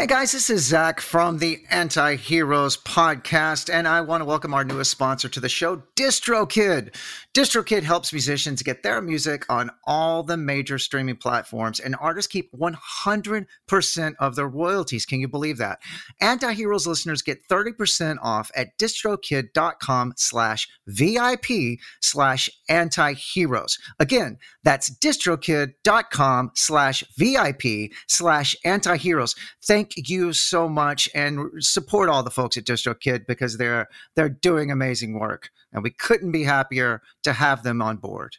Hey guys, this is Zach from the Anti Heroes podcast, and I want to welcome our newest sponsor to the show, DistroKid. DistroKid helps musicians get their music on all the major streaming platforms, and artists keep 100% of their royalties. Can you believe that? Anti Heroes listeners get 30% off at distrokid.com slash VIP slash anti heroes. Again, that's distrokid.com slash VIP slash anti heroes. Thank you so much and support all the folks at DistroKid because they're they're doing amazing work and we couldn't be happier to have them on board.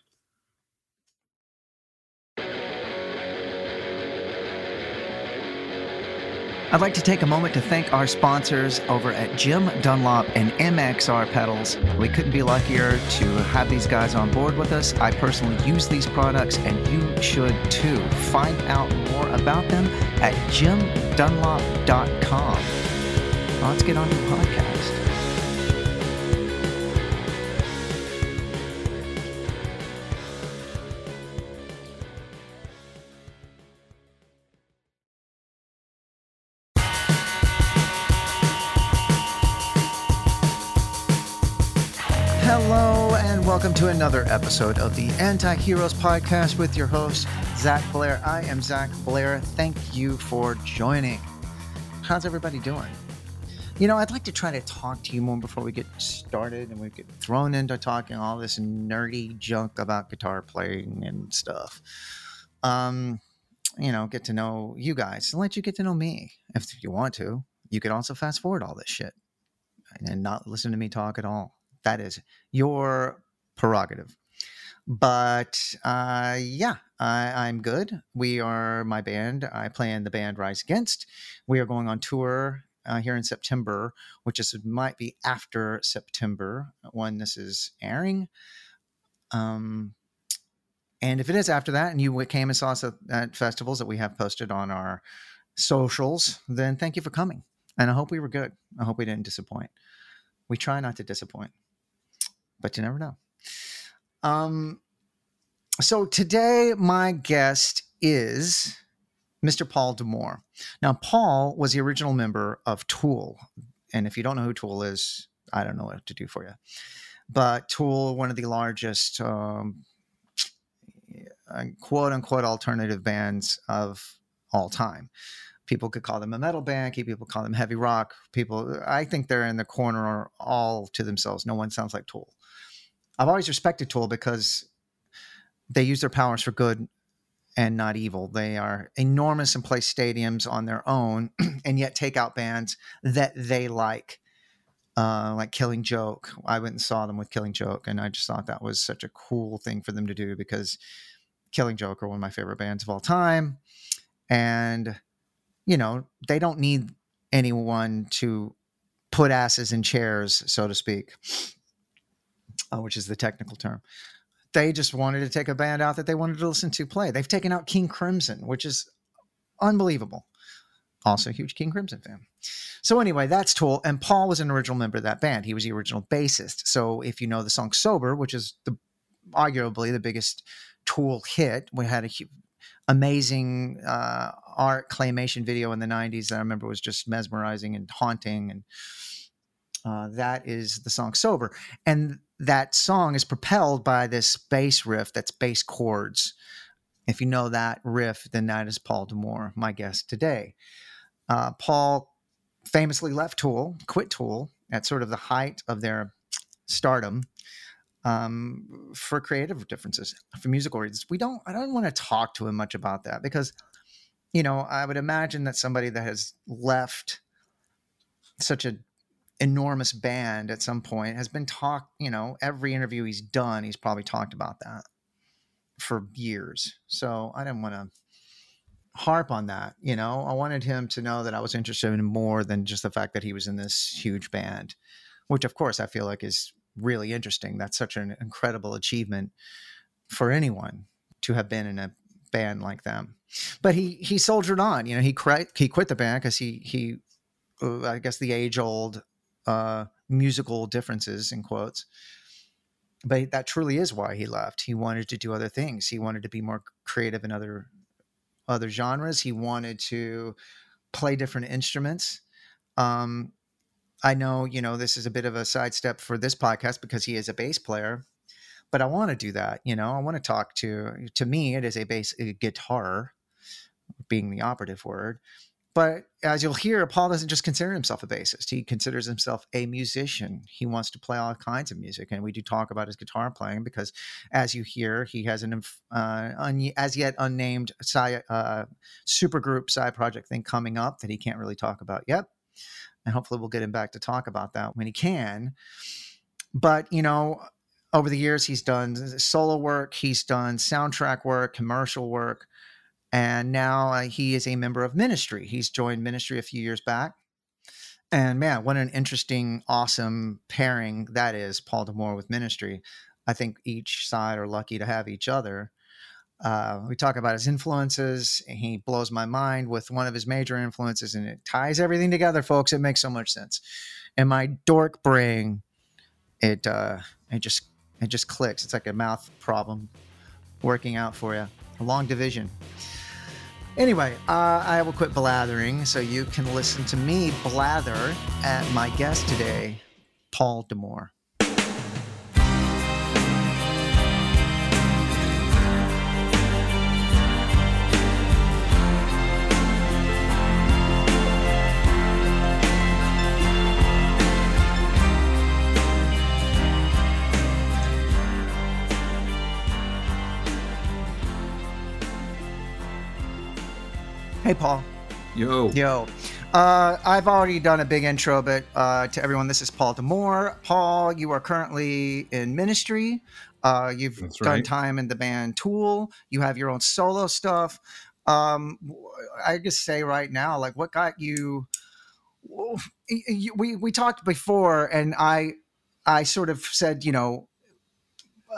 I'd like to take a moment to thank our sponsors over at Jim Dunlop and MXR Pedals. We couldn't be luckier to have these guys on board with us. I personally use these products and you should too. Find out more about them at jimdunlop.com. let's get on to the podcast. Another episode of the Anti Heroes Podcast with your host, Zach Blair. I am Zach Blair. Thank you for joining. How's everybody doing? You know, I'd like to try to talk to you more before we get started and we get thrown into talking all this nerdy junk about guitar playing and stuff. Um, you know, get to know you guys and let you get to know me if you want to. You could also fast forward all this shit and not listen to me talk at all that is your prerogative. But uh, yeah, I, am good. We are my band. I play in the band Rise Against. We are going on tour uh, here in September, which is might be after September when this is airing. Um, and if it is after that, and you came and saw us at, at festivals that we have posted on our socials, then thank you for coming. And I hope we were good. I hope we didn't disappoint. We try not to disappoint but you never know. Um, so today, my guest is Mr. Paul D'Amour. Now, Paul was the original member of Tool. And if you don't know who Tool is, I don't know what to do for you. But Tool, one of the largest um, quote unquote alternative bands of all time. People could call them a metal band. People call them heavy rock. People, I think they're in the corner all to themselves. No one sounds like Tool. I've always respected Tool because they use their powers for good and not evil. They are enormous and play stadiums on their own, and yet take out bands that they like, uh, like Killing Joke. I went and saw them with Killing Joke, and I just thought that was such a cool thing for them to do because Killing Joke are one of my favorite bands of all time, and you know they don't need anyone to put asses in chairs, so to speak uh, which is the technical term. They just wanted to take a band out that they wanted to listen to play. They've taken out King Crimson, which is unbelievable. Also, a huge King Crimson fan. So anyway, that's Tool, and Paul was an original member of that band. He was the original bassist. So if you know the song "Sober," which is the arguably the biggest Tool hit, we had a huge, amazing uh, art claymation video in the 90s that I remember was just mesmerizing and haunting. And uh, that is the song Sober. And that song is propelled by this bass riff that's bass chords. If you know that riff, then that is Paul D'Amour, my guest today. Uh, Paul famously left Tool, quit Tool at sort of the height of their stardom um, for creative differences, for musical reasons. We don't, I don't want to talk to him much about that because, you know, I would imagine that somebody that has left such a enormous band at some point has been talked, you know, every interview he's done, he's probably talked about that for years. So I didn't want to harp on that, you know. I wanted him to know that I was interested in more than just the fact that he was in this huge band, which of course I feel like is really interesting. That's such an incredible achievement for anyone to have been in a band like them. But he he soldiered on, you know, he quit he quit the band cuz he he uh, I guess the age old uh, musical differences in quotes. But that truly is why he left. He wanted to do other things. He wanted to be more creative in other other genres. He wanted to play different instruments. Um, I know, you know, this is a bit of a sidestep for this podcast because he is a bass player, but I want to do that. You know, I want to talk to, to me, it is a bass a guitar being the operative word. But as you'll hear, Paul doesn't just consider himself a bassist. He considers himself a musician. He wants to play all kinds of music. And we do talk about his guitar playing because, as you hear, he has an uh, un- as yet unnamed side, uh, supergroup side project thing coming up that he can't really talk about yet. And hopefully, we'll get him back to talk about that when he can. But, you know, over the years, he's done solo work, he's done soundtrack work, commercial work and now uh, he is a member of ministry. He's joined ministry a few years back. And man, what an interesting, awesome pairing that is, Paul D'Amour with ministry. I think each side are lucky to have each other. Uh, we talk about his influences. He blows my mind with one of his major influences, and it ties everything together, folks. It makes so much sense. And my dork brain, it uh, it just it just clicks. It's like a mouth problem working out for you. A long division. Anyway, uh, I will quit blathering so you can listen to me blather at my guest today, Paul D'Amour. Hey, Paul. Yo. Yo. Uh, I've already done a big intro, but uh, to everyone, this is Paul D'Amour. Paul, you are currently in ministry. Uh, you've That's done right. time in the band Tool. You have your own solo stuff. Um, I just say right now, like, what got you? We we talked before, and I I sort of said, you know,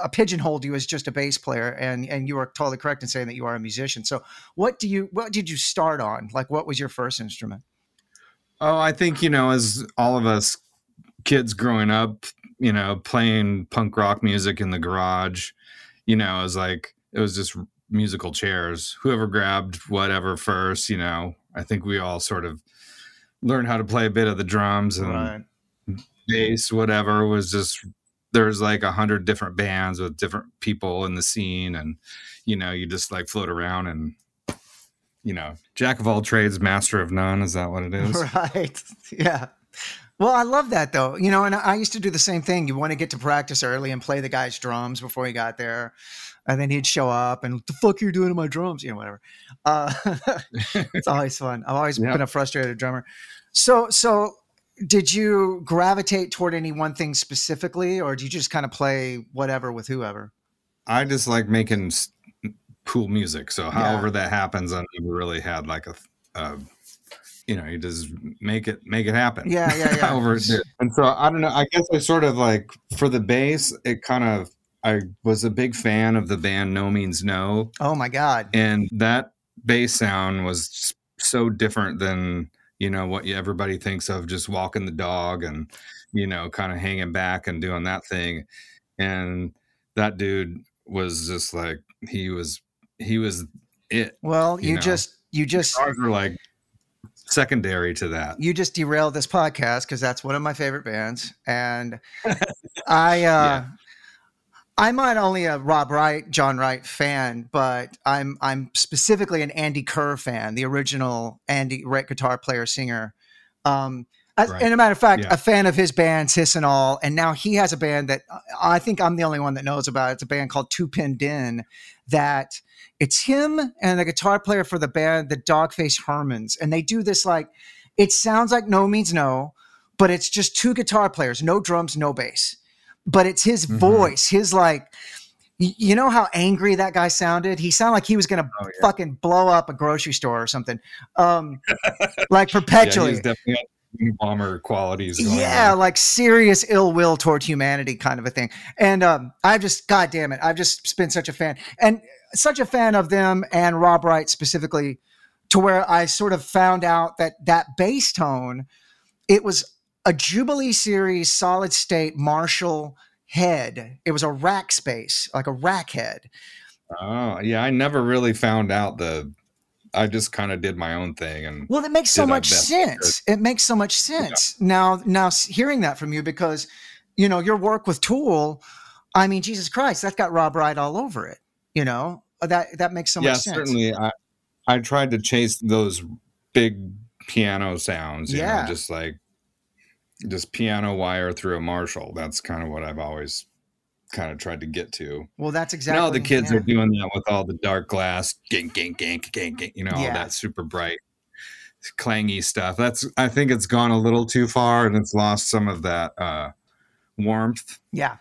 uh, pigeonholed you as just a bass player, and and you are totally correct in saying that you are a musician. So, what do you what did you start on? Like, what was your first instrument? Oh, I think, you know, as all of us kids growing up, you know, playing punk rock music in the garage, you know, it was like, it was just musical chairs. Whoever grabbed whatever first, you know, I think we all sort of learned how to play a bit of the drums and bass, whatever was just, there's like a hundred different bands with different people in the scene. And, you know, you just like float around and, you know, jack of all trades, master of none. Is that what it is? Right. Yeah. Well, I love that though. You know, and I used to do the same thing. You want to get to practice early and play the guy's drums before he got there. And then he'd show up and the fuck you're doing to my drums? You know, whatever. Uh, it's always fun. I've always Yeah. been a frustrated drummer. So, so did you gravitate toward any one thing specifically, or do you just kind of play whatever with whoever? I just like making cool music. So Yeah. however that happens, I never really had like a, uh, you know, you just make it make it happen. Yeah, yeah, yeah. Over there. And so I don't know. I guess I sort of like for the bass, it kind of I was a big fan of the band No Means No, Oh my God. and that bass sound was so different than you know what everybody thinks of just walking the dog and you know kind of hanging back and doing that thing and that dude was just like he was he was it Well, you you know. just, you just, ours were like secondary to that you just derailed this podcast because that's one of my favorite bands and i uh Yeah. I'm not only a rob wright john wright fan but i'm i'm specifically an andy kerr fan the original andy wright guitar player singer um as, Right. and a matter of fact, Yeah. a fan of his bands, Hissanol, and now he has a band that I think I'm the only one that knows about. It's a band called Two Pin Din. That it's him and the guitar player for the band, the Dog Faced Hermans, and they do this like it sounds like No Means No, but it's just two guitar players, no drums, no bass, but it's his Mhm. voice, his like. You know how angry that guy sounded? He sounded like he was gonna Oh, yeah. fucking blow up a grocery store or something, um, like yeah perpetually. he's definitely bomber qualities going yeah on. like serious ill will toward humanity kind of a thing and um i've just god damn it i've just been such a fan and such a fan of them and rob wright specifically to where i sort of found out that that bass tone it was a jubilee series solid state marshall head it was a rack space like a rack head oh yeah i never really found out the I just kind of did my own thing and Well, it makes so much sense. It makes so much sense now. Now hearing that from you because you know your work with Tool, I mean, Jesus Christ, that's got Rob Wright all over it. You know uh, that that makes so yeah, much sense. certainly I I tried to chase those big piano sounds, you Yeah. know, just like just piano wire through a Marshall. That's kind of what I've always kind of tried to get to. Well, that's exactly. now the kids yeah. are doing that with all the Darkglass, gink, gink, gink, gink, gank, you know, all that super bright, clangy stuff. That's I think it's gone a little too far and it's lost some of that uh warmth. Yeah.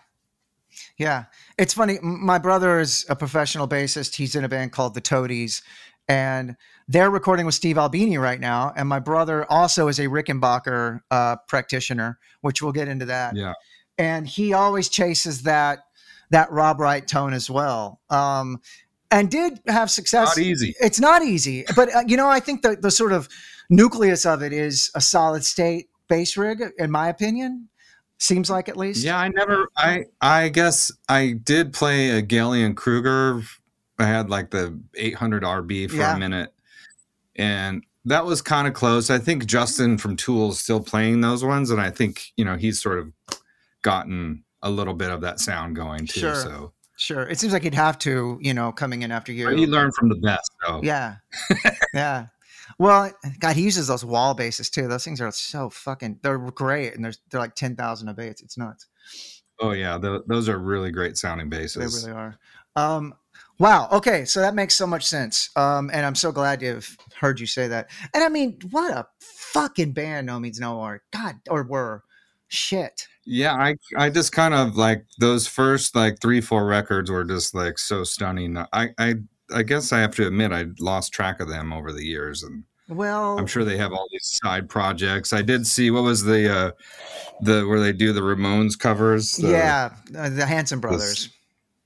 Yeah. It's funny. My brother is a professional bassist. He's in a band called the Toadies, and they're recording with Steve Albini right now. And my brother also is a Rickenbacker uh, practitioner, which we'll get into that. Yeah. And he always chases that that Rob Wright tone as well. Um, and did have success. Not easy. It's not easy, but uh, you know, I think the the sort of nucleus of it is a solid state bass rig, in my opinion. Seems like at least. Yeah, I never. I I guess I did play a Gallien-Krueger. I had like the 800 RB for Yeah. a minute, and that was kind of close. I think Justin from Tool is still playing those ones, and I think you know he's sort of gotten a little bit of that sound going too. Sure. So Sure. It seems like he'd have to, you know, coming in after you. but he learned from the best. So Yeah. yeah. Well, God, he uses those Wal basses too. Those things are so fucking. They're great, and they're they're like ten thousand a bass. It's nuts. oh yeah, tho- those are really great sounding basses. They really are. Um, wow. Okay, so that makes so much sense. Um, and I'm so glad to have heard you say that. And I mean, what a fucking band No Means No are. God, or were. Shit. Yeah, I I just kind of like those first like three four records were just like so stunning. I I I guess I have to admit I lost track of them over the years, and Well, I'm sure they have all these side projects. I did see what was the uh the where they do the Ramones covers. The, yeah, uh, the Hanson brothers.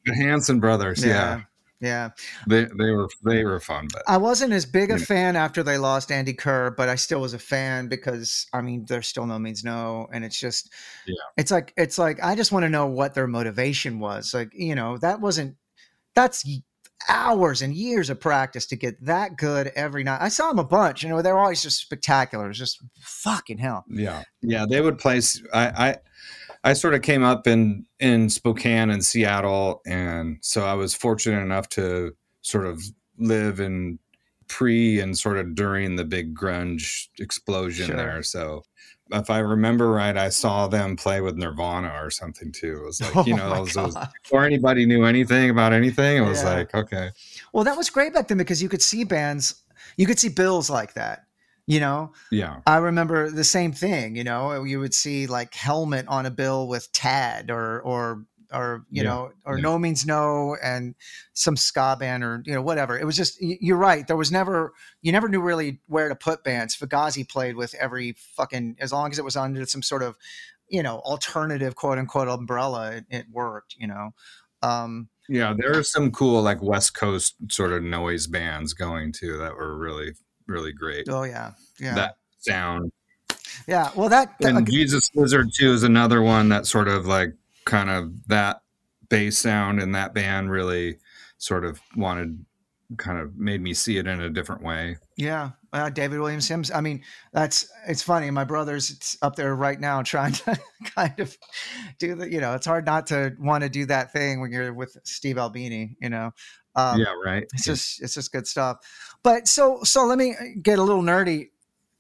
the Hanson brothers. Yeah, Yeah. Yeah. they they were they were fun, but I wasn't as big a fan after they lost Andy Kerr, but I still was a fan because I mean, there's still no means no, and it's just, Yeah. it's like it's like I just want to know what their motivation was. Like you know, that wasn't that's hours and years of practice to get that good every night. I saw them a bunch, you know, they're always just spectacular. It's just fucking hell. Yeah, yeah, they would place. I, I, I sort of came up in in Spokane and Seattle, and so I was fortunate enough to sort of live in pre and sort of during the big grunge explosion Sure. there. So. If I remember right, I saw them play with Nirvana or something too. It was like, you Oh know, those, those, before anybody knew anything about anything, it was Yeah. like, okay, Well, that was great back then because you could see bands, you could see bills like that. You know, yeah, I remember the same thing, you know, you would see like helmet on a bill with Tad or or or you Yeah, know or yeah. no means no and some ska band or you know whatever. It was just you're right. There was never you never knew really where to put bands. Fugazi played with every fucking as long as it was under some sort of you know alternative quote unquote umbrella, it, it worked. You know. Um, yeah. There are some cool like West Coast sort of noise bands going too that were really, really great. oh yeah, yeah, That sound yeah. Well, that, that and Jesus Lizard too is another one that sort of like kind of that bass sound and that band really sort of wanted kind of made me see it in a different way. Yeah, uh, David Williams Sims. I mean, that's it's funny. My brother's up there right now trying to kind of do the. You know, it's hard not to want to do that thing when you're with Steve Albini. You know, um, yeah, right. it's just it's just good stuff. But so so let me get a little nerdy.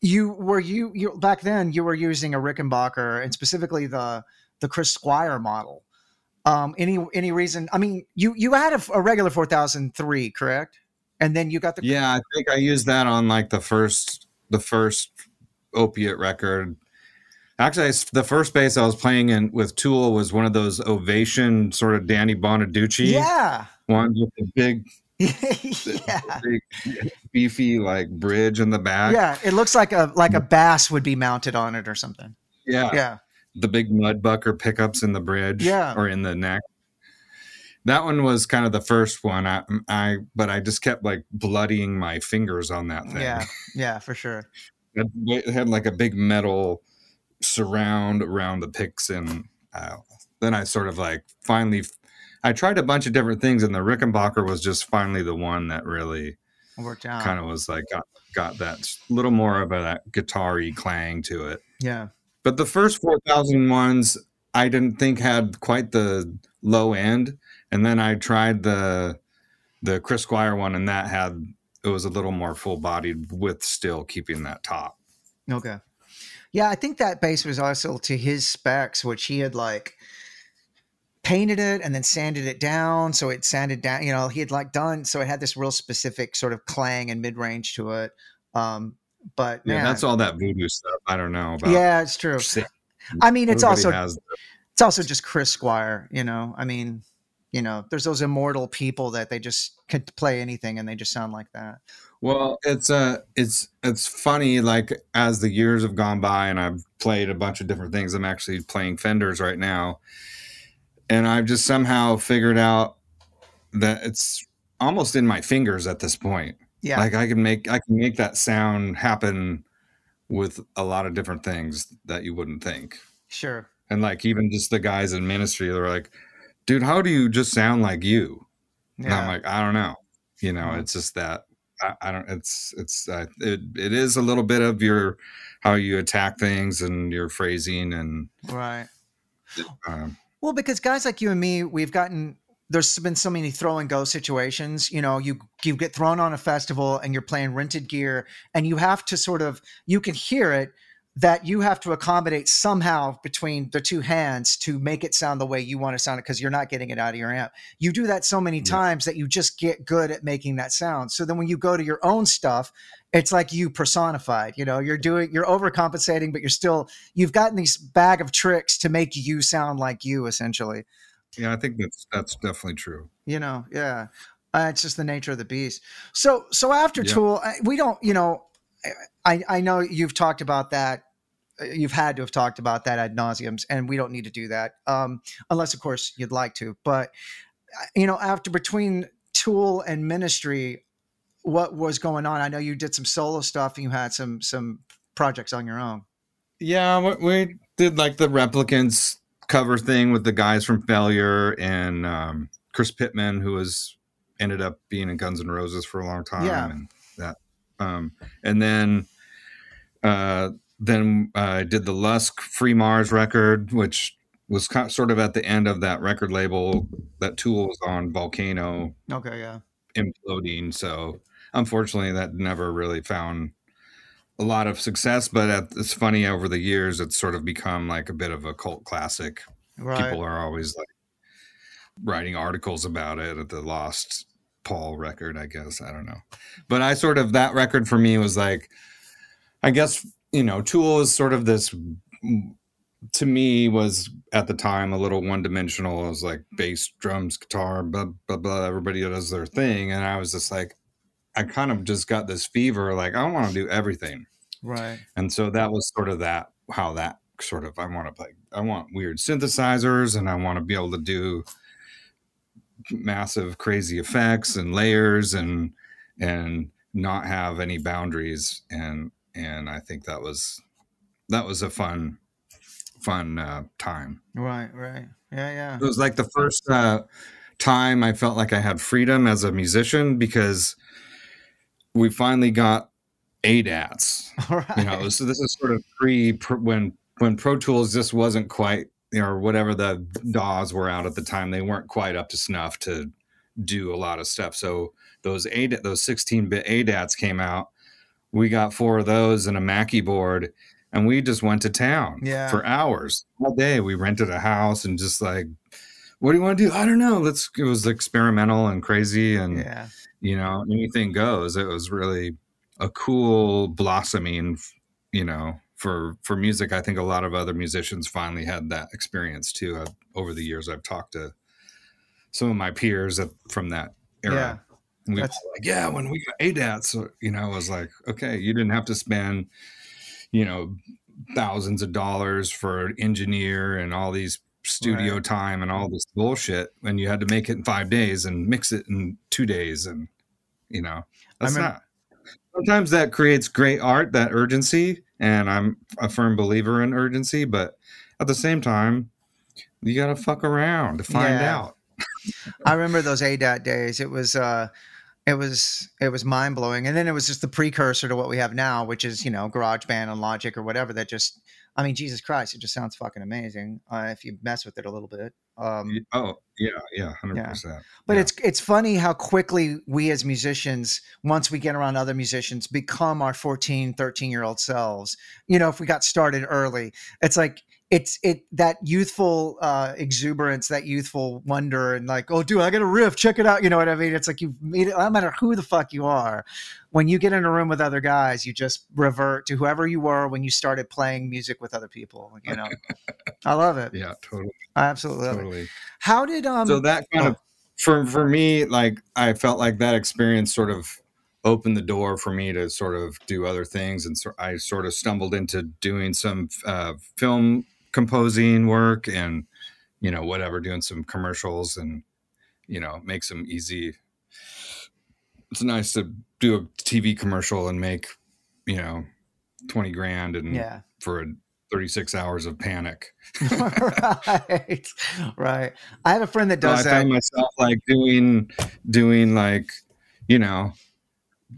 You were you you back then you were using a Rickenbacker and specifically the the Chris Squire model. Um, any any reason? I mean, you you had a, a regular four thousand three, correct? And then you got the Yeah, I think I used that on like the first the first opiate record. Actually, I the first bass I was playing in with Tool was one of those Ovation sort of Danny Bonaduce yeah ones with the big, yeah. big beefy like bridge in the back. Yeah, it looks like a like a bass would be mounted on it or something. yeah, Yeah. the big Mudbucker pickups in the bridge Yeah. or in the neck. That one was kind of the first one. I, I but I just kept like bloodying my fingers on that thing. Yeah. Yeah, for sure. It it had like a big metal surround around the picks, and uh, then I sort of like finally, I tried a bunch of different things, and the Rickenbacker was just finally the one that really worked out. kind of was like got got that little more of a that guitar-y clang to it. yeah. But the first 4000 ones I didn't think had quite the low end. And then I tried the the Chris Squire one and that had it was a little more full bodied with still keeping that top. Okay. Yeah, I think that bass was also to his specs, which he had like painted it and then sanded it down. So it sanded down, you know, he had like done, so it had this real specific sort of clang and mid range to it. Um, but Yeah, man, that's all that voodoo stuff. I don't know about. yeah, it's true. I mean, it's everybody also the- it's also just Chris Squire, you know. I mean, you know, there's those immortal people that they just could play anything and they just sound like that. Well, it's uh it's it's funny like as the years have gone by and I've played a bunch of different things. I'm actually playing Fenders right now. And I've just somehow figured out that it's almost in my fingers at this point. Yeah. Like I can make I can make that sound happen with a lot of different things that you wouldn't think. sure. And like even just the guys in ministry they're like, "Dude, how do you just sound like you?" And I'm like, I don't know. You know, Mhm. it's just that I, I don't. It's it's uh, it it is a little bit of your how you attack things and your phrasing and right. um, Well, because guys like you and me, we've gotten there's been so many throw and go situations. You know, you you get thrown on a festival and you're playing rented gear, and you have to sort of you can hear it that you have to accommodate somehow between the two hands to make it sound the way you want to sound it because you're not getting it out of your amp. You do that so many Yeah. times that you just get good at making that sound. So then when you go to your own stuff, it's like you personified. You know, you're doing you're overcompensating, but you're still you've gotten these bag of tricks to make you sound like you essentially yeah, I think that's that's definitely true. you know yeah uh, it's just the nature of the beast so so after Yeah. tool I- we don't you know i i know you've talked about that uh, you've had to have talked about that ad nauseums and we don't need to do that um unless of course you'd like to but uh, you know after between tool and ministry what was going on i know you did some solo stuff and you had some some projects on your own Yeah, we, we did like the replicants cover thing with the guys from Failure and um, Chris Pitman, who was ended up being in Guns N' Roses for a long time, Yeah. and that, um, and then uh, then uh, I did the Lusk Free Mars record, which was kind sort of at the end of that record label that Tool was on Volcano okay yeah imploding. So unfortunately, that never really found a lot of success. But at, it's funny over the years, it's sort of become like a bit of a cult classic. right People are always like writing articles about it at the Lost Paul record. I guess I don't know, but I sort of that record for me was like, I guess you know, Tool is sort of this. Mm, to me, was at the time a little one dimensional. It was like mm. bass, drums, guitar, blah blah blah. Everybody does their thing, and I was just like, I kind of just got this fever. Like I want to do everything. right And so that was sort of that how that sort of I want to play I want weird synthesizers and I want to be able to do massive crazy effects and layers and and not have any boundaries and and I think that was that was a fun fun uh, time. right right. Yeah yeah. It was like the first uh, time I felt like I had freedom as a musician because we finally got ADATs all right you know so this is sort of pre when when pro tools just wasn't quite you know or whatever the daws were out at the time they weren't quite up to snuff to do a lot of stuff. So those a those 16-bit adats came out we got four of those and a mackie board and we just went to town Yeah. for hours. All day we rented a house and just like what do you want to do? I don't know. Let's it was experimental and crazy and yeah. you know anything goes. It was really a cool blossoming you know for for music. I think a lot of other musicians finally had that experience too I've, over the years. I've talked to some of my peers from that era. Yeah. And we were That's- like yeah when we got adats so, you know it was like okay you didn't have to spend you know thousands of dollars for an engineer and all these studio Right. time and all this bullshit and you had to make it in five days and mix it in two days and you know that's remem- not sometimes that creates great art that urgency and i'm a firm believer in urgency but at the same time you gotta fuck around to find Yeah. out I remember those ADAT days. It was uh it was it was mind blowing, and then it was just the precursor to what we have now, which is you know GarageBand and Logic or whatever. That just, I mean, Jesus Christ, it just sounds fucking amazing uh, if you mess with it a little bit. Um, oh yeah, yeah, hundred percent. But yeah. it's it's funny how quickly we as musicians, once we get around other musicians, become our 14, 13 year old selves. You know, if we got started early, it's like it's it that youthful uh exuberance that youthful wonder and like oh dude i got a riff check it out you know what i mean? It's like you've made it no matter who the fuck you are when you get in a room with other guys you just revert to whoever you were when you started playing music with other people you know? I love it. Yeah totally. I absolutely totally. How did um so that kind oh. of for for me like i felt like that experience sort of opened the door for me to sort of do other things and so i sort of stumbled into doing some uh, film composing work and you know whatever doing some commercials and you know make some easy it's nice to do a tv commercial and make you know 20 grand and yeah. for a 36 hours of panic. Right right. I have a friend that does so i that. found myself like doing doing like you know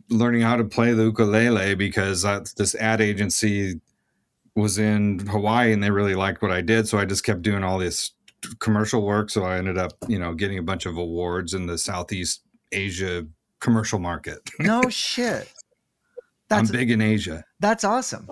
learning how to play the ukulele because this ad agency was in Hawaii and they really liked what I did. So I just kept doing all this commercial work. So I ended up, you know, getting a bunch of awards in the Southeast Asia commercial market. No shit. That's, I'm big in Asia. That's awesome.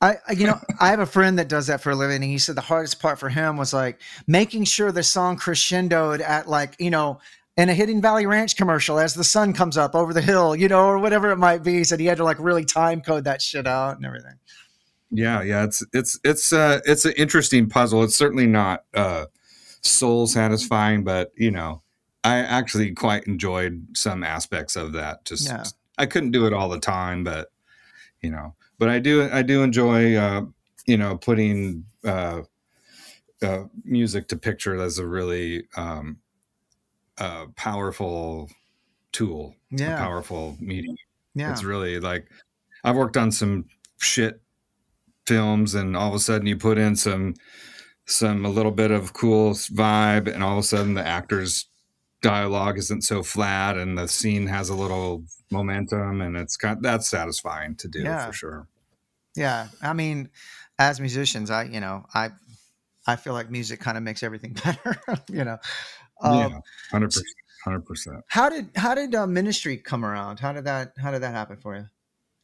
I, you know, I have a friend that does that for a living, and he said the hardest part for him was like making sure the song crescendoed at like, you know, in a Hidden Valley Ranch commercial as the sun comes up over the hill, you know, or whatever it might be. He said he had to like really time code that shit out and everything yeah yeah it's it's it's uh it's an interesting puzzle. It's certainly not uh soul satisfying but you know i actually quite enjoyed some aspects of that. Just yeah. i couldn't do it all the time but you know but i do i do enjoy uh you know putting uh, uh music to picture as a really um uh powerful tool yeah. powerful medium. Yeah. it's really like i've worked on some shit films and all of a sudden you put in some some a little bit of cool vibe and all of a sudden the actors dialogue isn't so flat and the scene has a little momentum and it's kind of, that's satisfying to do yeah. for sure. Yeah. I mean as musicians i you know i i feel like music kind of makes everything better you know. Um, yeah 100% 100% how did how did uh, ministry come around? How did that how did that happen for you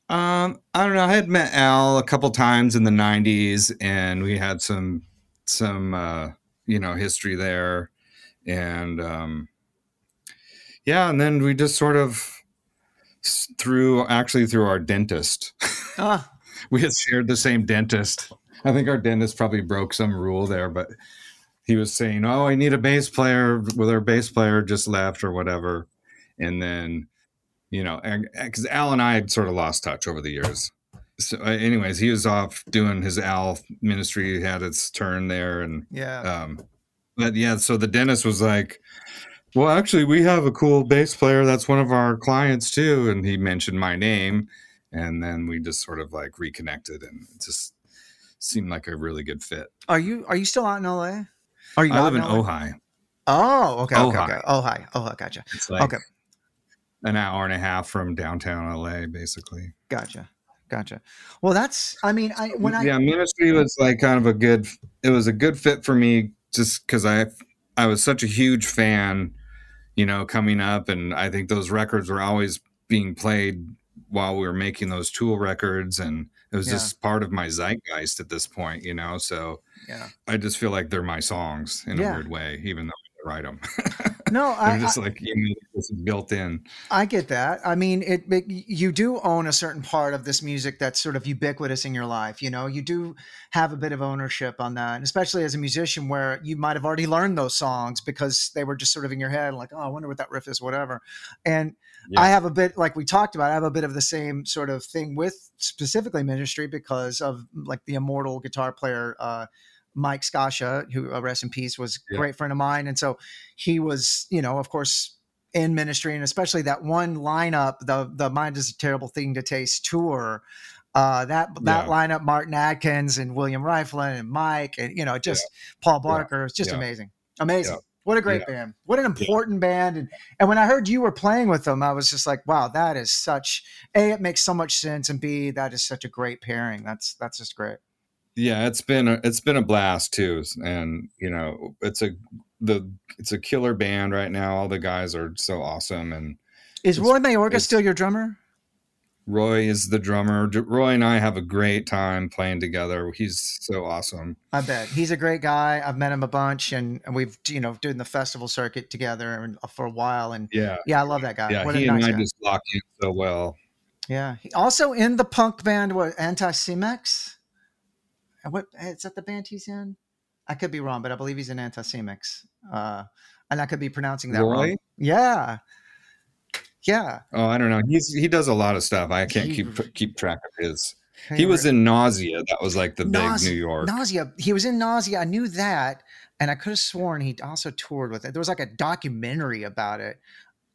um, I don't know. I had met Al a couple times in the '90s, and we had some some uh, you know history there, and um, yeah, and then we just sort of through actually through our dentist. Ah. we had shared the same dentist. I think our dentist probably broke some rule there, but he was saying, "Oh, I need a bass player." Well, our bass player just left or whatever, and then you know, because Al and I had sort of lost touch over the years. So, uh, anyways, he was off doing his Al ministry, had its turn there, and yeah. Um, but yeah, so the dentist was like, "Well, actually, we have a cool bass player. That's one of our clients too." And he mentioned my name, and then we just sort of like reconnected, and it just seemed like a really good fit. Are you Are you still out in LA? Are you? I live in, in Ojai. Oh, okay, okay, Ojai. okay. Ojai, Ojai, gotcha. Like, okay an hour and a half from downtown LA, basically. Gotcha. Gotcha. Well, that's, I mean, I, when I, yeah, ministry was like kind of a good, it was a good fit for me just because I, I was such a huge fan, you know, coming up. And I think those records were always being played while we were making those tool records. And it was yeah. just part of my zeitgeist at this point, you know? So yeah, I just feel like they're my songs in yeah. a weird way, even though write them. No, I'm just like you know, it's built in. I get that. I mean, it, it, you do own a certain part of this music that's sort of ubiquitous in your life. You know, you do have a bit of ownership on that, and especially as a musician, where you might have already learned those songs because they were just sort of in your head, like, oh, I wonder what that riff is, whatever. And yeah. I have a bit, like we talked about, I have a bit of the same sort of thing with specifically ministry because of like the immortal guitar player. Uh, Mike Scaccia, who uh, rest in peace, was a yeah. great friend of mine, and so he was, you know, of course, in ministry, and especially that one lineup, the the "Mind Is a Terrible Thing to Taste" tour. Uh, that that yeah. lineup, Martin Atkins and William Rieflin and Mike, and you know, just yeah. Paul Barker, it's just amazing, amazing. What a great Yeah. band. What an important band. And and when I heard you were playing with them, I was just like, wow, that is such A, it makes so much sense. And B, that is such a great pairing. That's that's just great. Yeah it's been a, it's been a blast too and you know it's a the it's a killer band right now all the guys are so awesome and Is Roy Mayorga still your drummer? roy is the drummer roy and i have a great time playing together he's so awesome I bet he's a great guy. I've met him a bunch, and, and we've you know doing the festival circuit together and- uh, for a while. And yeah yeah, I love that guy. yeah what he a and i guy. just lock in so well Yeah. He- Also in the punk band, what Anti Cimex? What is that the band he's in? I could be wrong, but I believe he's in Anti Cimex. Uh, and I could be pronouncing that roy wrong. Yeah. Yeah. oh i don't know he's he does a lot of stuff i can't He- keep keep track of his he was in nausea that was like the big new york Nausea. He was in Nausea. I knew that. And I could have sworn he also toured with it. There was like a documentary about it.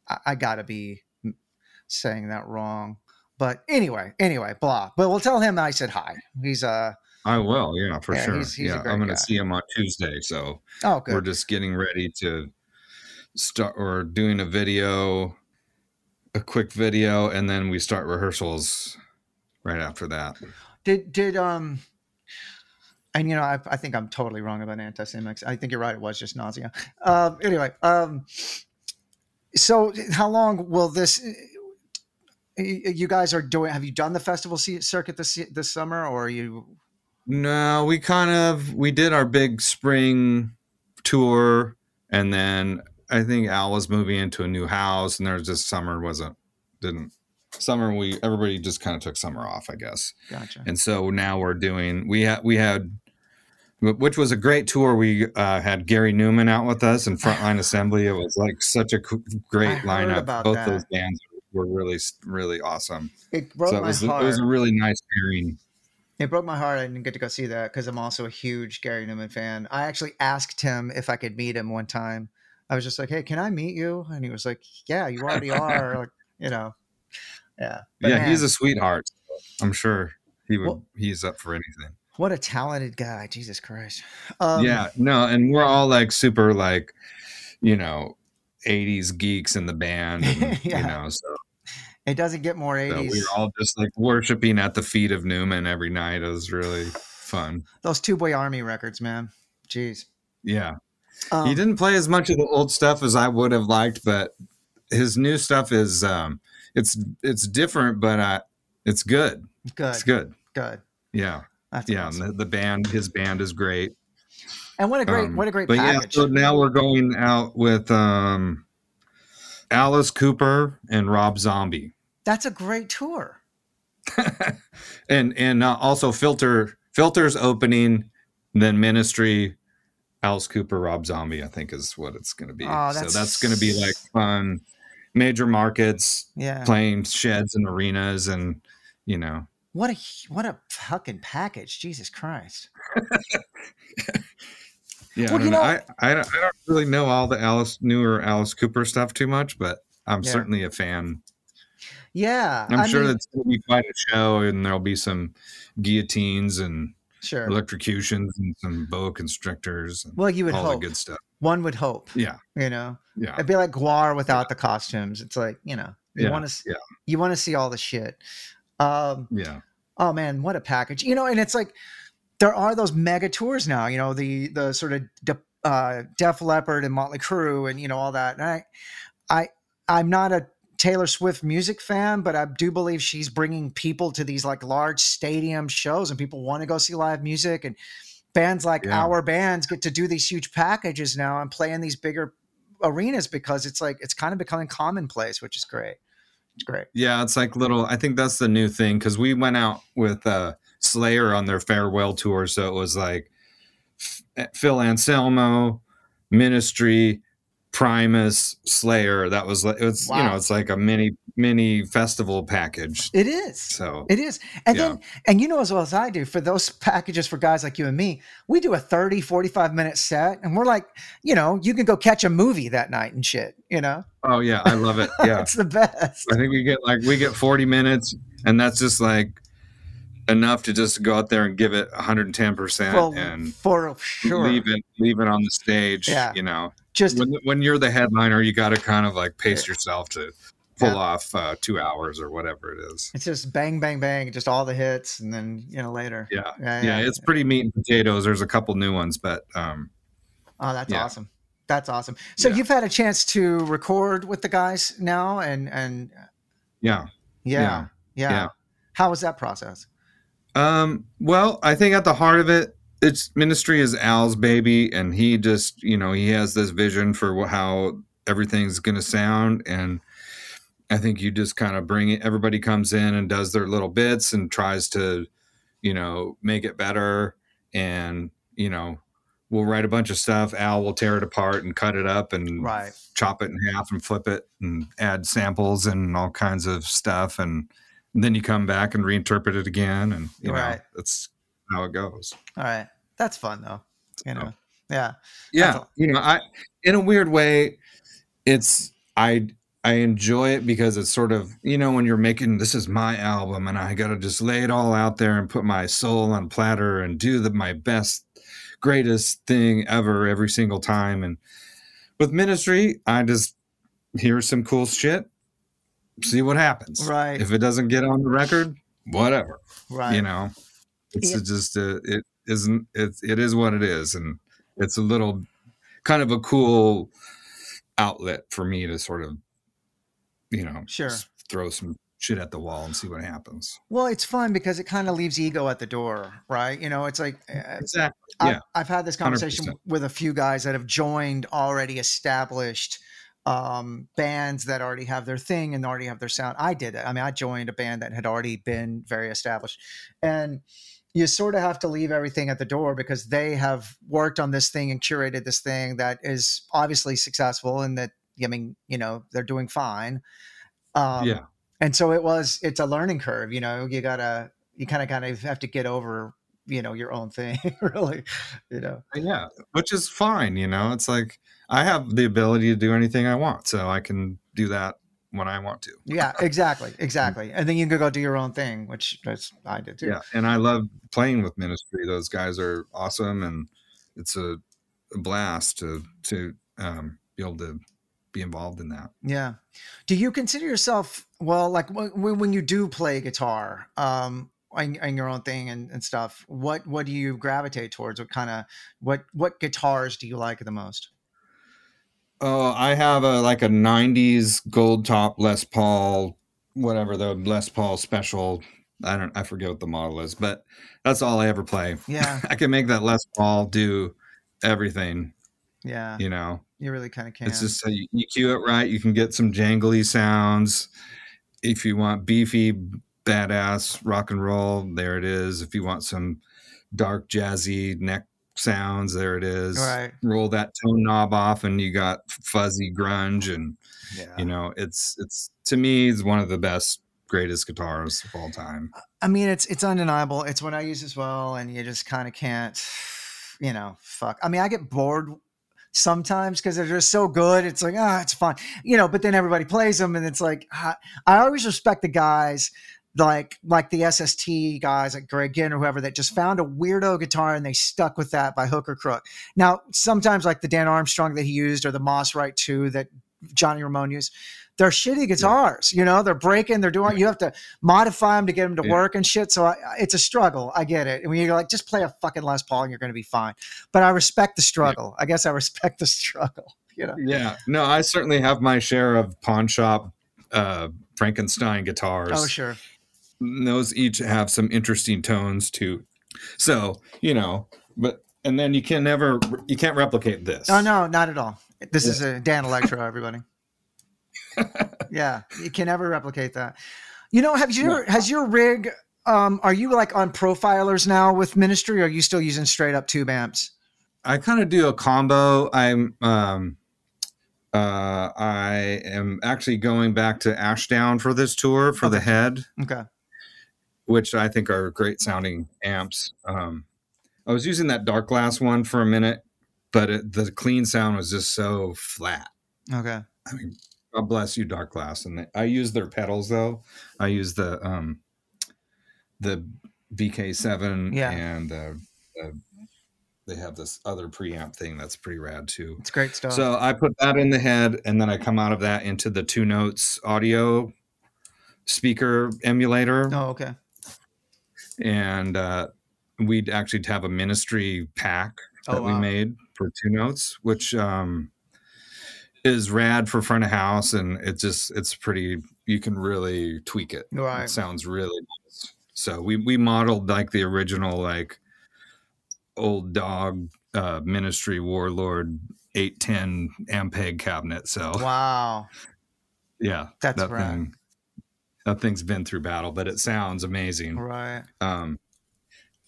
I, I got to be saying that wrong. But anyway, anyway, blah. But we'll tell him I said hi. He's uh i will yeah for Yeah, sure he's- he's yeah i'm gonna see him on tuesday so oh good. we're just getting ready to start or doing a video a quick video and then we start rehearsals right after that Did did um and you know I, I think I'm totally wrong about anti-Semitic. I think you're right. It was just nausea. Um, anyway, um, so how long will this? You guys are doing. Have you done the festival circuit this this summer, or are you? No we kind of we did our big spring tour and then i think al was moving into a new house and there's just summer wasn't didn't summer we everybody just kind of took summer off i guess. Gotcha. and so now we're doing we had we had which was a great tour. We uh, had Gary Numan out with us in frontline assembly. It was like such a great lineup. both that. those bands were really really awesome. It broke so it my was, it was a really nice pairing It broke my heart. I didn't get to go see that because I'm also a huge Gary Numan fan. I actually asked him if I could meet him one time. I was just like, "Hey, can I meet you?" And he was like, "Yeah, you already are." like, you know, yeah. But yeah man, he's a sweetheart i'm sure he would Well- he's up for anything what a talented guy. Jesus Christ. Um, yeah no and we're all like super like you know 80s geeks in the band and, Yeah. you know so It doesn't get more So 80s. we were all just like worshiping at the feet of Numan every night. It was really fun. Those Tubeway Army records, man. Jeez. Yeah. Um, he didn't play as much of the old stuff as I would have liked, but his new stuff is um it's it's different, but uh it's good. Good. It's good. Good. Yeah. That's Yeah. awesome. And the, the band, his band is great. And what a great, Um, what a great but package. yeah, so now we're going out with um Alice Cooper and Rob Zombie. That's a great tour. and and uh, also filter filters opening then ministry alice cooper rob zombie i think is what it's going to be Oh, that's... so that's- going to be like fun major markets Yeah. playing sheds and arenas and you know What a what a fucking package. Jesus Christ. yeah Well, I, you don't know. know- I, I, don't, I don't really know all the alice newer alice cooper stuff too much but i'm Yeah. certainly a fan Yeah. i'm I sure mean, that's going to be quite a show and there'll be some guillotines and sure. electrocutions and some boa constrictors and Well, you would all hope. the good stuff One would hope. yeah You know, yeah it'd be like Gwar without the costumes. It's like you know, you Yeah, want to, yeah. you want to see all the shit. Um, yeah oh man, what a package! You know, and it's like there are those mega tours now. You know, the the sort of de, uh, Def Leppard and Motley Crue and you know all that. And I, I, I'm not a Taylor Swift music fan, but I do believe she's bringing people to these like large stadium shows, and people want to go see live music. And bands like Yeah. our bands get to do these huge packages now and play in these bigger arenas because it's like it's kind of becoming commonplace, which is great. It's great. Yeah, it's like little. I think that's the new thing because we went out with uh, Slayer on their farewell tour, so it was like Phil Anselmo, Ministry, Primus, Slayer. That was like it's you know it's like a mini mini festival package. It is. So It is. And Yeah. then, and you know as well as I do, for those packages for guys like you and me, we do a 30, 45 minute set and we're like, you know, you can go catch a movie that night and shit, you know? oh yeah, I love it. Yeah, it's the best. I think we get like we get forty minutes, and that's just like enough to just go out there and give it one hundred and ten percent Well, and for sure. leave it leave it on the stage. Yeah. you know. just when when you're the headliner, you got to kind of like pace yourself to pull Yeah. off uh, two hours or whatever it is. it's just bang bang bang, just all the hits, and then you know later. Yeah, Yeah, yeah, it's pretty meat and potatoes. There's a couple new ones, but um, Oh, that's Yeah. awesome. That's awesome. So Yeah. you've had a chance to record with the guys now, and and yeah. yeah, yeah. Yeah. Yeah. How was that process? Um, well, I think at the heart of it, it's ministry is Al's baby, and he just, you know, he has this vision for how everything's going to sound, and I think you just kind of bring it. Everybody comes in and does their little bits and tries to, you know, make it better, and you know, we'll write a bunch of stuff. Al will tear it apart and cut it up and Right. chop it in half and flip it and add samples and all kinds of stuff and then you come back and reinterpret it again and you know that's how it goes All right. That's fun though. You know. So, Yeah. yeah all. you know i in a weird way it's i i enjoy it because it's sort of you know when you're making this is my album and i gotta just lay it all out there and put my soul on platter and do the my best greatest thing ever every single time and with ministry i just hear some cool shit see what happens Right. if it doesn't get on the record whatever Right. you know it's Yeah. just a, it isn't it, it is what it is and it's a little kind of a cool outlet for me to sort of you know Sure. throw some shit at the wall and see what happens Well, it's fun because it kind of leaves ego at the door, right? You know, it's like uh, exactly I've, yeah I've had this conversation 100%. with a few guys that have joined already established um, bands that already have their thing and already have their sound. I did it. I mean, I joined a band that had already been very established, and you sort of have to leave everything at the door because they have worked on this thing and curated this thing that is obviously successful and that I mean, you know, they're doing fine. Um, yeah and so it was it's a learning curve you know you gotta you kind of kind of have to get over you know your own thing really you know? Yeah which is fine you know? It's like i have the ability to do anything i want so i can do that when i want to. Yeah exactly exactly and then you can go do your own thing which that's i did too. Yeah and i love playing with ministry those guys are awesome and it's a, a blast to to um, be able to be involved in that. Yeah. Do you consider yourself well like when, when you do play guitar um and, and your own thing and, and stuff what what do you gravitate towards? What kind of what what guitars do you like the most? Oh i have a like a 90s gold top les paul whatever the les paul special i don't i forget what the model is but that's all i ever play. Yeah. I can make that les paul do everything yeah. you know? You really kind of can. It's just uh, you, you cue it right. You can get some jangly sounds. If you want beefy, badass rock and roll, there it is. If you want some dark jazzy neck sounds, there it is. right Roll that tone knob off, and you got fuzzy grunge, and yeah you know it's it's to me it's one of the best, greatest guitars of all time. I mean, it's it's undeniable. It's what I use as well, and you just kind of can't, you know, fuck. I mean, I get bored sometimes because they're just so good. It's like, ah, it's fun, you know. But then everybody plays them, and it's like, ah, I always respect the guys like like the SST guys, like Greg Ginn or whoever, that just found a weirdo guitar and they stuck with that by hook or crook. Now, sometimes like the Dan Armstrong that he used or the Mosrite Two that Johnny Ramone used. They're shitty guitars, you know. They're breaking. They're doing. You have to modify them to get them to Yeah. work and shit. So I, it's a struggle. I get it. And when you're like, just play a fucking Les Paul and you're going to be fine. But I respect the struggle. I guess I respect the struggle. You know. Yeah, no, I certainly have my share of pawn shop uh, Frankenstein guitars. Oh sure. Those each have some interesting tones too. So, you know, but and then you can never you can't replicate this. Oh no, not at all. This is a Danelectro, everybody. yeah, you can never replicate that. You know, have you No. has your rig? Um, are you like on profilers now with Ministry? Or are you still using straight up tube amps? I kind of do a combo. I'm um uh I am actually going back to Ashdown for this tour for the head, Okay. Which I think are great sounding amps. Um I was using that Darkglass one for a minute, but it, the clean sound was just so flat. Okay. I mean, God bless you, Darkglass. And they, I use their pedals though. I use the um the VK7 Yeah. and uh, uh, they have this other preamp thing that's pretty rad too. It's great stuff. So I put that in the head, and then I come out of that into the two notes audio speaker emulator, oh, okay. And uh, we'd actually have a ministry pack that Oh, we made for two notes, which um, is rad for front of house, and it just it's pretty. You can really tweak it. Right. It sounds really nice. So we we modeled like the original like old dog uh, ministry warlord eight ten Ampeg cabinet. So Wow. yeah, That's that rad. thing that thing's been through battle, but it sounds amazing. Right. Um,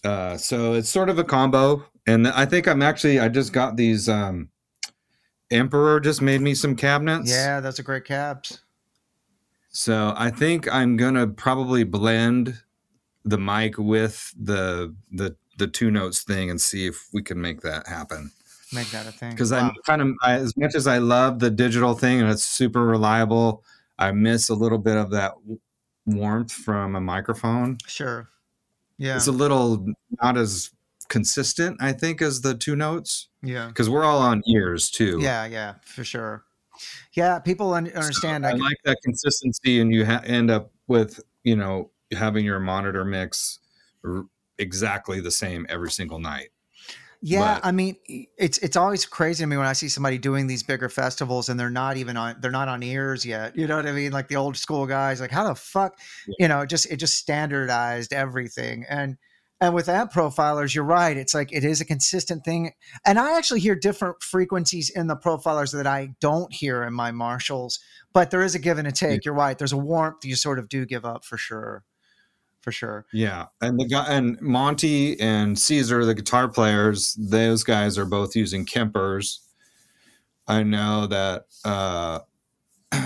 uh, so it's sort of a combo, and I think I'm actually I just got these. Um, Emperor just made me some cabinets. Yeah, that's a great cabs. So I think I'm gonna probably blend the mic with the the the two notes thing and see if we can make that happen. Make that a thing. Because Wow. I'm kind of I, as much as I love the digital thing and it's super reliable, I miss a little bit of that warmth from a microphone. sure. Yeah. It's a little not as consistent, I think, as the two notes yeah. because we're all on ears too. Yeah. Yeah. For sure. Yeah. People un- So understand. I I, like that consistency, and you ha- end up with you know having your monitor mix r- exactly the same every single night. Yeah, But- I mean, it's it's always crazy to me when I see somebody doing these bigger festivals and they're not even on they're not on ears yet. You know what I mean? Like the old school guys, like how the fuck, Yeah. you know, it just it just standardized everything. And and with amp profilers, you're right. It's like it is a consistent thing. And I actually hear different frequencies in the profilers that I don't hear in my Marshalls, but there is a give and a take. You're right. There's a warmth you sort of do give up for sure. For sure. Yeah, and the guy and Monte and Cesar, the guitar players, those guys are both using Kempers. I know that uh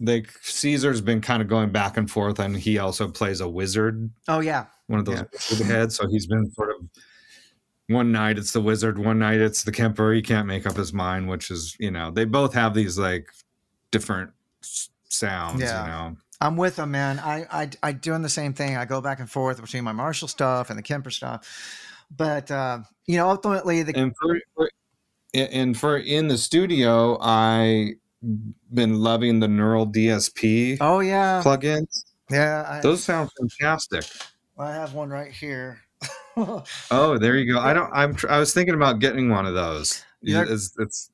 they Cesar's been kind of going back and forth, and he also plays a wizard, Oh yeah. one of those Yeah. heads. So he's been sort of one night it's the wizard, one night it's the Kemper. He can't make up his mind, which is you know they both have these like different sounds. Yeah. You know, I'm with them, man. I, I I doing the same thing. I go back and forth between my Marshall stuff and the Kemper stuff, but uh, you know, ultimately the and for, for and for in the studio i been loving the neural dsp oh yeah, plugins yeah. I, those sound fantastic I have one right here. oh there you go i don't i'm i was thinking about getting one of those Yeah. it's it's,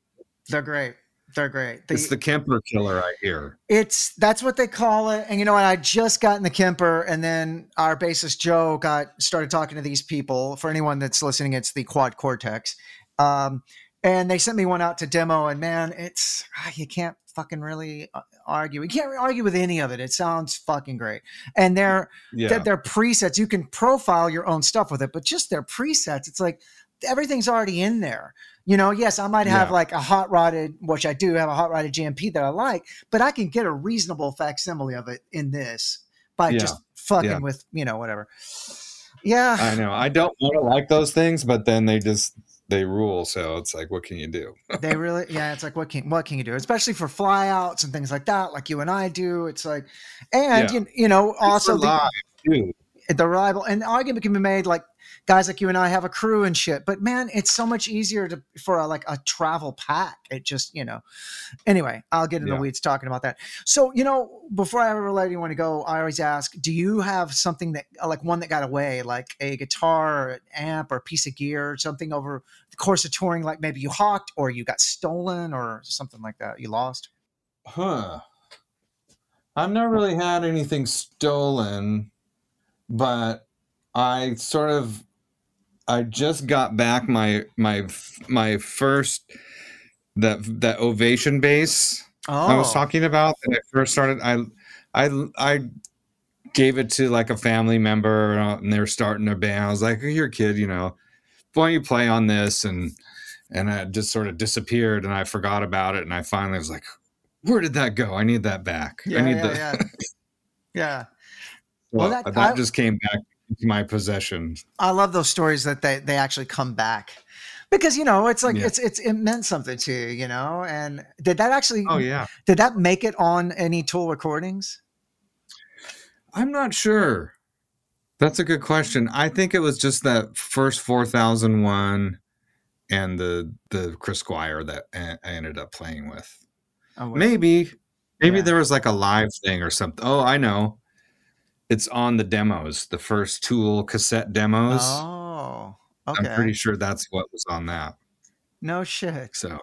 They're great. They're great. It's the kemper killer i hear It's that's what they call it. And you know what? I just got in the Kemper, and then our bassist Joe got started talking to these people. For anyone that's listening, it's the Quad Cortex. Um, and they sent me one out to demo, and man, it's ah, you can't fucking really uh, argue. You can't argue with any of it. It sounds fucking great. And they're yeah their, their presets. You can profile your own stuff with it, but just their presets, it's like everything's already in there. You know, yes, I might have Yeah. like a hot rodded, which I do have a hot rodded JMP that I like, but I can get a reasonable facsimile of it in this by Yeah. just fucking Yeah. with, you know, whatever. Yeah. i know i don't want to like those things but then they just they rule so it's like what can you do they really yeah it's like what can what can you do especially for flyouts and things like that like you and i do it's like and Yeah. you, you know also the, too. The reliable and the argument can be made like guys like you and I have a crew and shit. But man, it's so much easier to for a, like a travel pack. It just you know. Anyway, I'll get in Yeah. the weeds talking about that. So you know, before I ever let anyone go, I always ask, do you have something that like one that got away, like a guitar or an amp or a piece of gear or something over the course of touring, like maybe you hawked or you got stolen or something like that, you lost. Huh. I've never really had anything stolen, but I sort of I just got back my my my first that that ovation bass Oh, I was talking about when I first started. I I I gave it to like a family member uh, and they were starting their band. I was like, "You're a kid, you know. Why don't you play on this?" And and it just sort of disappeared, and I forgot about it. And I finally was like, "Where did that go? I need that back. Yeah, I need yeah, the." yeah. yeah. Well, Well, that, that- I- just came back into my possession. I love those stories that they they actually come back because you know it's like Yeah. it's it's it meant something to you, you know. And did that actually? Oh yeah, Did that make it on any Tool recordings? I'm not sure. That's a good question. I think it was just that first 4001 and the the Chris Squire that I ended up playing with. Oh, maybe maybe yeah. there was like a live thing or something. Oh, I know. It's on the demos, the first Tool cassette demos. Oh, okay. I'm pretty sure that's what was on that. No shit. So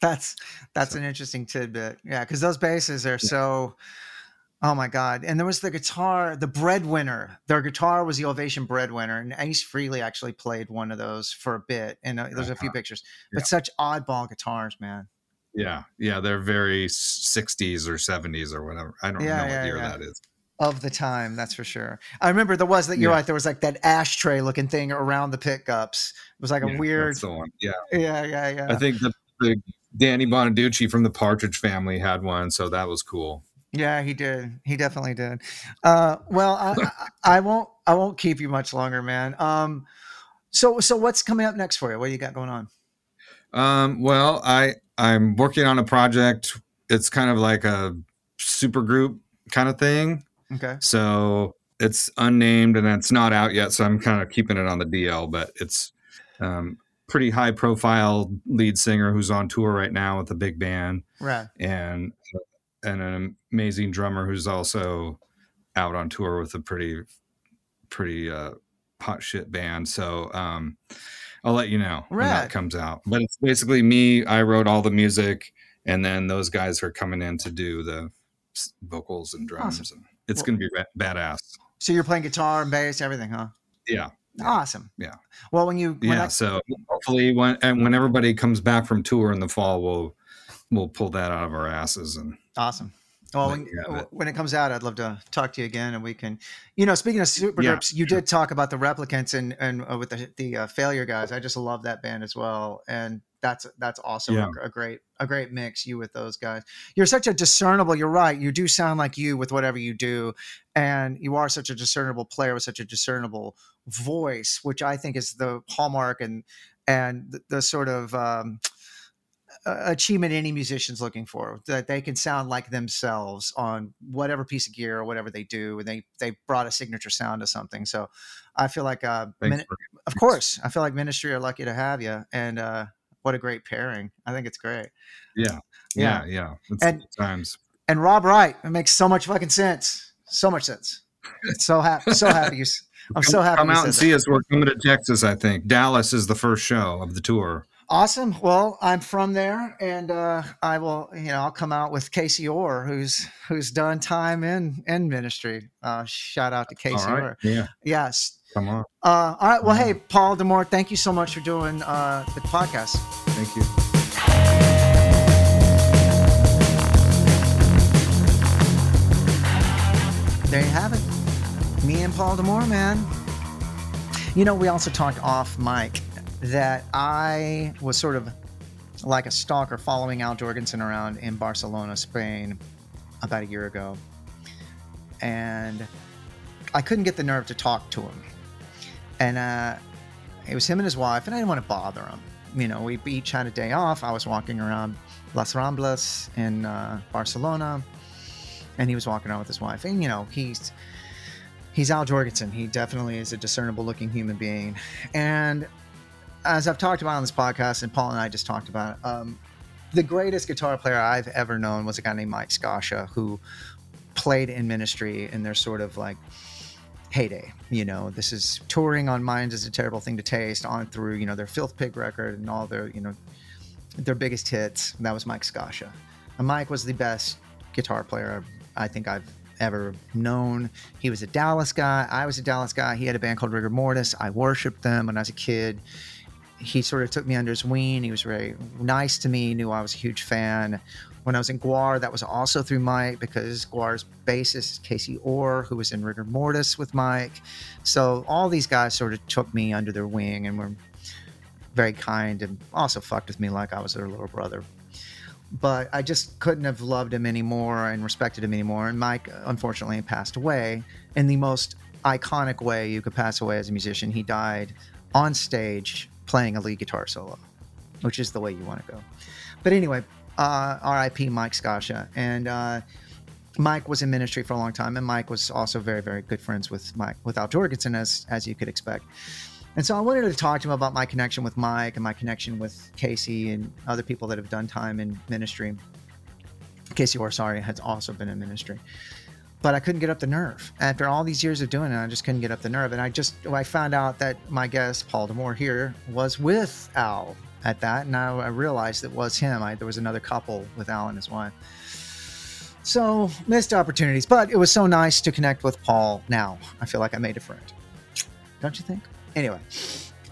that's that's so. an interesting tidbit. Yeah, because those basses are yeah. so Oh my God. And there was the guitar, the breadwinner. Their guitar was the Ovation breadwinner. And Ace Frehley actually played one of those for a bit. And uh, there's a few uh-huh. pictures, but yeah. such oddball guitars, man. Yeah. Yeah. They're very 60s or 70s or whatever. I don't yeah, know what year that is. Of the time, that's for sure. I remember there was that you're right. There was like that ashtray looking thing around the pickups. It was like a weird. That's the one. Yeah. Yeah. Yeah. Yeah. I think the, the Danny Bonaduce from the Partridge family had one. So that was cool. Yeah, he did. He definitely did. Uh, well, I, I, won't. I won't keep you much longer, man. Um, so, so what's coming up next for you? What do you got going on? Um, well, I I'm working on a project. It's kind of like a super group kind of thing. Okay. So it's unnamed and it's not out yet. So I'm kind of keeping it on the DL, but it's um, pretty high profile lead singer who's on tour right now with a big band. Right. And and an amazing drummer who's also out on tour with a pretty pretty uh, hot shit band. So um, I'll let you know when that comes out. But it's basically me. I wrote all the music, and then those guys are coming in to do the vocals and drums, awesome. and it's well, going to be badass. So you're playing guitar and bass, everything, huh? Yeah. Awesome. Yeah. Well, when you when yeah, so hopefully when and when everybody comes back from tour in the fall, we'll we'll pull that out of our asses and awesome. Well, when, when, it comes out, I'd love to talk to you again, and we can, you know, speaking of super yeah, groups, you sure. did talk about the replicants and and uh, with the the uh, failure guys. I just love that band as well, and that's that's also yeah. a, a, great a great mix. You with those guys, you're such a discernible. You're right. You do sound like you with whatever you do, and you are such a discernible player with such a discernible voice, which I think is the hallmark and and the, the sort of um, achievement any musician's looking for that they can sound like themselves on whatever piece of gear or whatever they do and they they brought a signature sound to something so i feel like uh min- of course i feel like ministry are lucky to have you and uh what a great pairing i think it's great yeah yeah yeah, yeah. and times and rob wright it makes so much fucking sense so much sense so happy so happy you i'm so happy come out and that. see us we're coming to texas i think dallas is the first show of the tour Awesome. Well, I'm from there, and uh, I will, you know, I'll come out with Casey Orr, who's who's done time in in ministry. Uh, shout out to Casey right. Orr. Yeah. Yes. Come on. Uh, all right. Well, hey, Paul D'Amour, thank you so much for doing uh, the podcast. Thank you. There you have it. Me and Paul D'Amour, man. You know, we also talked off mic that I was sort of like a stalker following Al Jourgensen around in Barcelona, Spain, about a year ago. And I couldn't get the nerve to talk to him. And uh, it was him and his wife, and I didn't want to bother him. You know, we each had a day off. I was walking around Las Ramblas in uh, Barcelona, and he was walking around with his wife. And, you know, he's he's Al Jourgensen. He definitely is a discernible looking human being. And as I've talked about on this podcast, and Paul and I just talked about it, um, the greatest guitar player I've ever known was a guy named Mike Scaccia who played in ministry in their sort of like heyday. You know, this is touring on Minds is a Terrible Thing to Taste on through, you know, their Filth Pig record and all their, you know, their biggest hits. That was Mike Scaccia. And Mike was the best guitar player I think I've ever known. He was a Dallas guy. I was a Dallas guy. He had a band called Rigor Mortis. I worshiped them when I was a kid he sort of took me under his wing. He was very nice to me, knew I was a huge fan. When I was in GWAR, that was also through Mike because GWAR's bassist is Casey Orr, who was in Rigor Mortis with Mike. So all these guys sort of took me under their wing and were very kind and also fucked with me like I was their little brother. But I just couldn't have loved him anymore and respected him anymore. And Mike, unfortunately, passed away in the most iconic way you could pass away as a musician. He died on stage playing a lead guitar solo, which is the way you want to go. But anyway, uh, RIP Mike Scaccia. And uh, Mike was in ministry for a long time, and Mike was also very, very good friends with Mike with Al Jourgensen, as as you could expect. And so I wanted to talk to him about my connection with Mike and my connection with Casey and other people that have done time in ministry. Casey Or Orsari has also been in ministry. But I couldn't get up the nerve. After all these years of doing it, I just couldn't get up the nerve. And I just, I found out that my guest, Paul D'Amour here, was with Al at that. And I, I realized it was him. I, there was another couple with Al and his wife. So missed opportunities, but it was so nice to connect with Paul now. I feel like I made a friend. Don't you think? Anyway,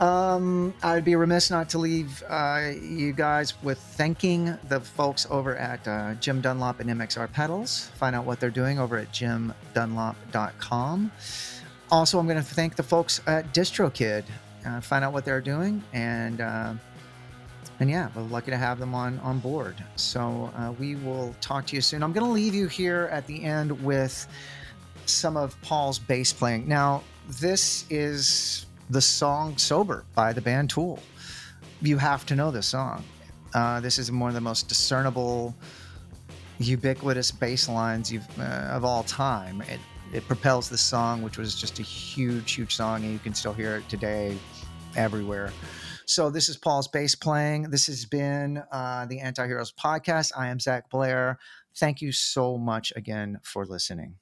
um, I'd be remiss not to leave uh, you guys with thanking the folks over at uh, Jim Dunlop and MXR Pedals. Find out what they're doing over at jimdunlop.com. Also, I'm going to thank the folks at DistroKid. Uh, find out what they're doing and uh, and yeah, we're lucky to have them on on board. So uh, we will talk to you soon. I'm going to leave you here at the end with some of Paul's bass playing. Now, this is the song "Sober" by the band Tool. You have to know this song. Uh, this is one of the most discernible, ubiquitous bass lines uh, of all time. It, it propels the song, which was just a huge, huge song, and you can still hear it today everywhere. So this is Paul's bass playing. This has been uh, the Anti Heroes podcast. I am Zach Blair. Thank you so much again for listening.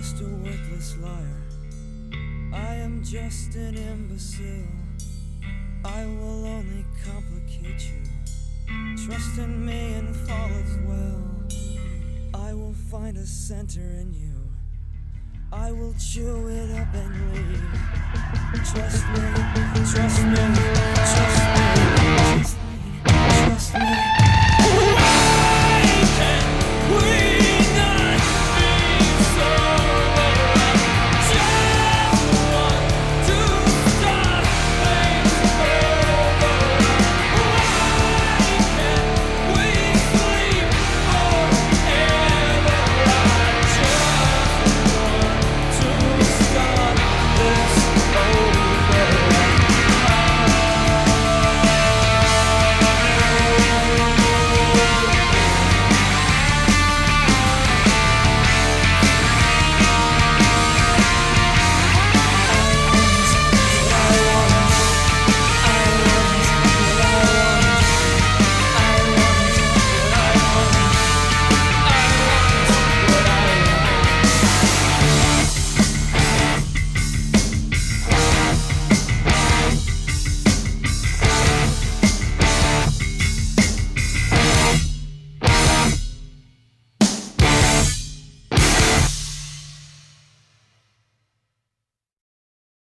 just a worthless liar. I am just an imbecile. I will only complicate you. Trust in me and fall as well. I will find a center in you. I will chew it up and leave. Trust me, trust me, trust me, trust me, trust me. Trust me.